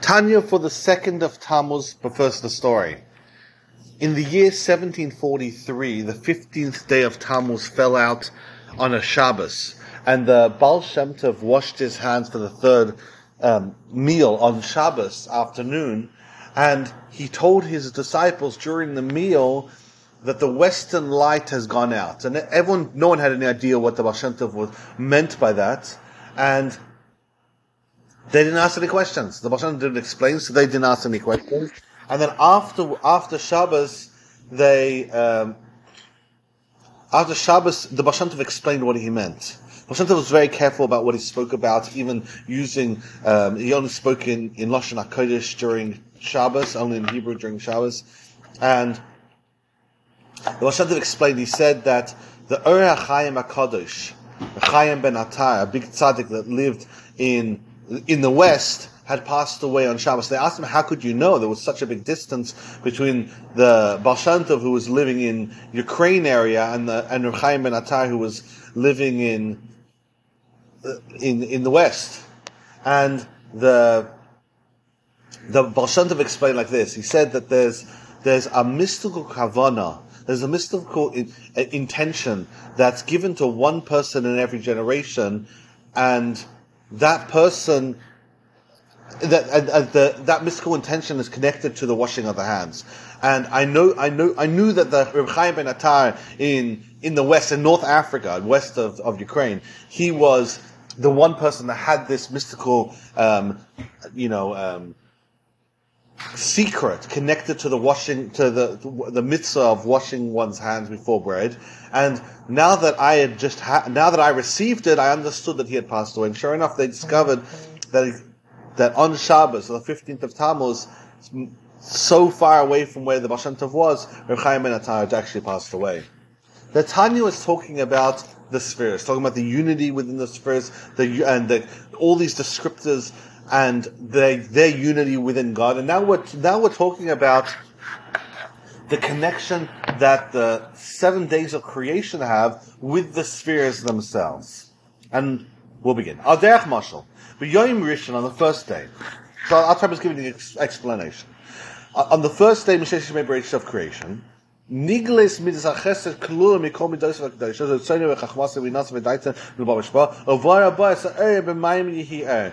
Tanya for the second of Tammuz, but first the story. In the year 1743, the 15th day of Tammuz fell out on a Shabbos, and the Baal Shem Tov washed his hands for the third um, meal on Shabbos afternoon, and he told his disciples during the meal that the western light has gone out. And everyone, no one had any idea what the Baal Shem Tov was meant by that, and they didn't ask any questions. The Tov didn't explain, so they didn't ask any questions. And then after after Shabbos, they um, after Shabbos, the Baal explained what he meant. Tov was very careful about what he spoke about, even using um, he only spoke in in Lashon Hakodesh during Shabbos, only in Hebrew during Shabbos, and the Baal explained. He said that the Ohr HaChaim Hakadosh, Chaim ben Atar, a big tzaddik that lived in in the West had passed away on Shabbos. They asked him, how could you know? There was such a big distance between the Baal Shem Tov, who was living in Ukraine area, and the and Chaim ben who was living in uh, in in the West. And the the Baal Shem Tov explained like this. He said that there's there's a mystical kavana, there's a mystical in, uh, intention that's given to one person in every generation, and that person that the, that mystical intention is connected to the washing of the hands. And I know, I know, I knew that the Reb Chaim ben in in the west, in North Africa, west of, of Ukraine, he was the one person that had this mystical, um, you know, um, secret connected to the washing, to the the mitzvah of washing one's hands before bread. And now that I had just ha- now that I received it, I understood that he had passed away. And sure enough, they discovered that. That on Shabbos, the 15th of Tammuz, so far away from where the Baal Shem Tov was, Reb Chaim ben had actually passed away. The Tanya is talking about the spheres, talking about the unity within the spheres, the, and the, all these descriptors and their, their unity within God. And now we're, now we're talking about the connection that the seven days of creation have with the spheres themselves. And we'll begin. Aderech Mashal. But Yom Rishon on the first day. So try to give the ex- explanation. Uh, on the first day, Mishesh Shemei of creation, Nigles achesed klur mikol midos v'akdash. So tzayne v'chachmas v'nas v'daita v'bal mishpa. Ovar abba es er b'mayim yihi er.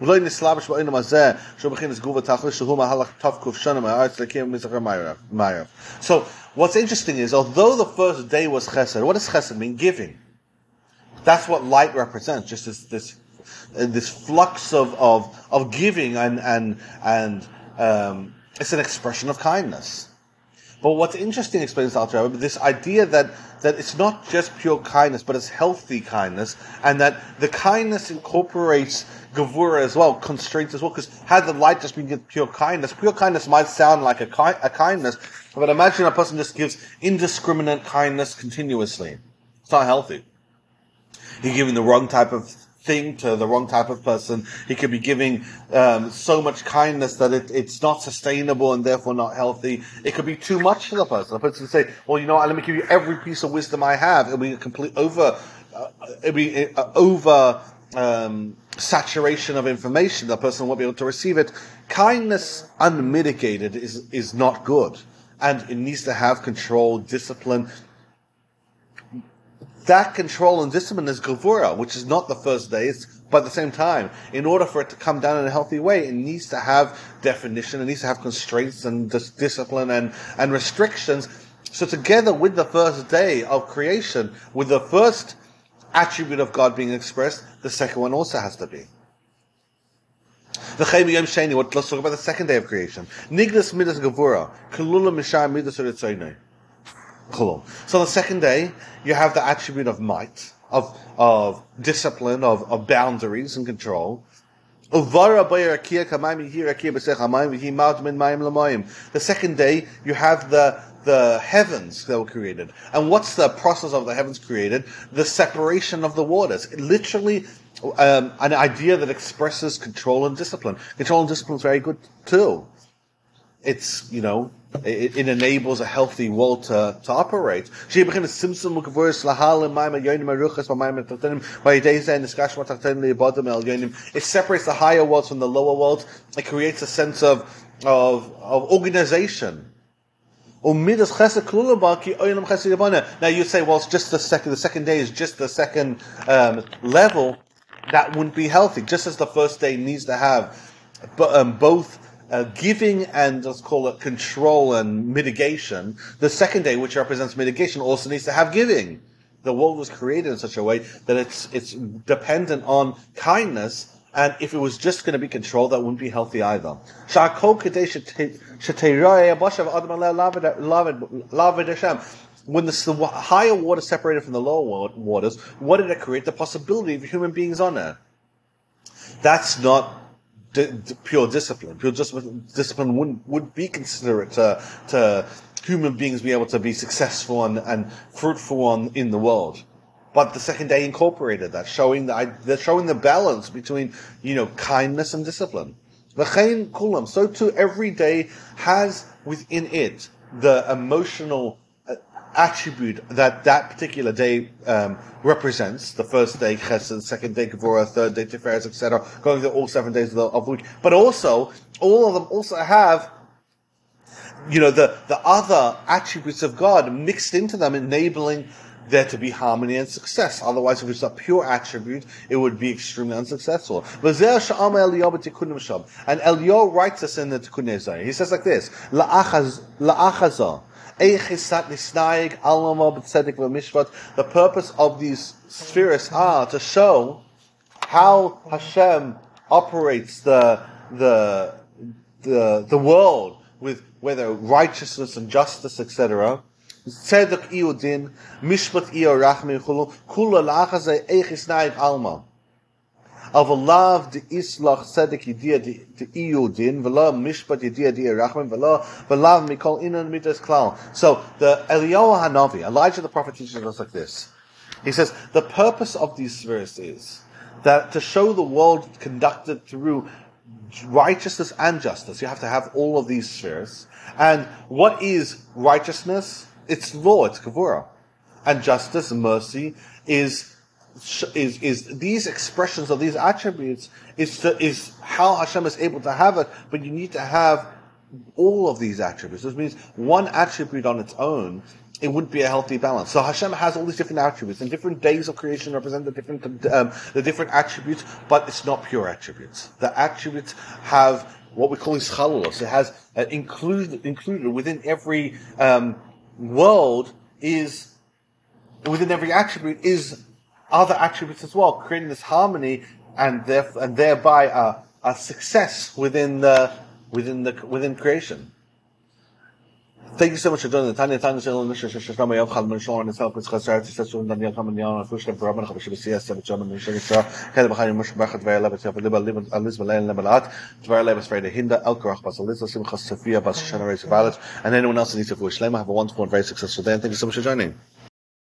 ולא נסלבש בעולם הזה, שהוא בכינס גובה תכלס, שהוא מהלך תקוף שנה מהארץ להקים מזכר מערב. So, what's interesting is, although the first day was chesed, what does chesed mean? Giving. That's what light represents, just this, this uh, this flux of, of, of giving and, and, and um, it's an expression of kindness. But what's interesting, explains Alter Rebbe, this idea that, that it's not just pure kindness, but it's healthy kindness, and that the kindness incorporates gavura as well, constraints as well, because had the light just been pure kindness, pure kindness might sound like a, ki- a kindness, but imagine a person just gives indiscriminate kindness continuously. It's not healthy. You're giving the wrong type of thing to the wrong type of person. He could be giving um, so much kindness that it, it's not sustainable and therefore not healthy. It could be too much for the person. The person say, "Well, you know, what, let me give you every piece of wisdom I have." It'll be a complete over. Uh, it'll be over. Um, saturation of information, the person won't be able to receive it. Kindness unmitigated is, is not good. And it needs to have control, discipline, that control and discipline is gavura, which is not the first day, it's, but at the same time, in order for it to come down in a healthy way, it needs to have definition, it needs to have constraints and dis- discipline and, and restrictions. So together with the first day of creation, with the first attribute of God being expressed, the second one also has to be. The Yom Sheni, let's talk about the second day of creation. Nigdas midas gavura, kalula midas so the second day, you have the attribute of might, of, of discipline, of, of boundaries and control. The second day, you have the, the heavens that were created. And what's the process of the heavens created? The separation of the waters. Literally, um, an idea that expresses control and discipline. Control and discipline is very good too. It's, you know, it, it enables a healthy world to, to operate. It separates the higher worlds from the lower worlds. It creates a sense of, of, of organization. Now you say, well, it's just the second. The second day is just the second um, level. That wouldn't be healthy. Just as the first day needs to have, but um, both uh, giving and let's call it control and mitigation. The second day, which represents mitigation, also needs to have giving. The world was created in such a way that it's it's dependent on kindness and if it was just going to be controlled, that wouldn't be healthy either. When the, higher water separated from the lower waters, what did it create? The possibility of human beings on it. That's not pure discipline. Pure discipline, discipline wouldn't would be considerate to, to human beings being able to be successful and, and fruitful on, in the world. But the second day incorporated that, showing the they're showing the balance between you know kindness and discipline. kulam. So too, every day has within it the emotional attribute that that particular day um, represents. The first day chesed, second day gevurah, third day tiferes, etc. Going through all seven days of the, of week. But also, all of them also have you know the the other attributes of God mixed into them, enabling there to be harmony and success. Otherwise, if it's a pure attribute, it would be extremely unsuccessful. And Eliyahu writes this in the Tikkun He says like this, La'achaza, the purpose of these spheres are to show how Hashem operates the, the, the, the world with whether righteousness and justice, etc., tzedek iyo mishpat iyo rachmi chulu, kula lachaze eichis naik alma. Of love the islach tzedek yidia de iyo din, v'la mishpat yidia di rachmi, v'la v'lav mikol inan mitas klal. So the Eliyahu Hanavi, Elijah the prophet teaches us like this. He says, the purpose of these verses is that to show the world conducted through righteousness and justice, you have to have all of these spheres. And what is righteousness? it's law, it's kavura. And justice mercy is is is these expressions of these attributes is to, is how Hashem is able to have it, but you need to have all of these attributes. This means one attribute on its own, it wouldn't be a healthy balance. So Hashem has all these different attributes, and different days of creation represent the different um, the different attributes, but it's not pure attributes. The attributes have what we call ischalulos. It has uh, included included within every um, world is within every attribute is other attributes as well, creating this harmony and, theref- and thereby a, a success within the within the within creation. Thank you so much for joining the Tanya Tanya Shalom Mishnah Shashnama Yav Chal Ben Shalom and Self Mitzchas Sarah Tzitz Shulun Daniel Chaman Yan Afush Lem Barabban Chavish B'Siyas Sevet Shalom Mishnah Yitzra Kele B'Chaim Moshe Barchat V'Yel Levet Yav Liba Liba Aliz B'Leil Lebelat Dvar Leves Freda Hinda El Korach Bas Aliz Simchas Sophia Bas Shana Reis Violet and anyone else that needs to Fush Lema have a wonderful and very successful day and thank you so much for joining.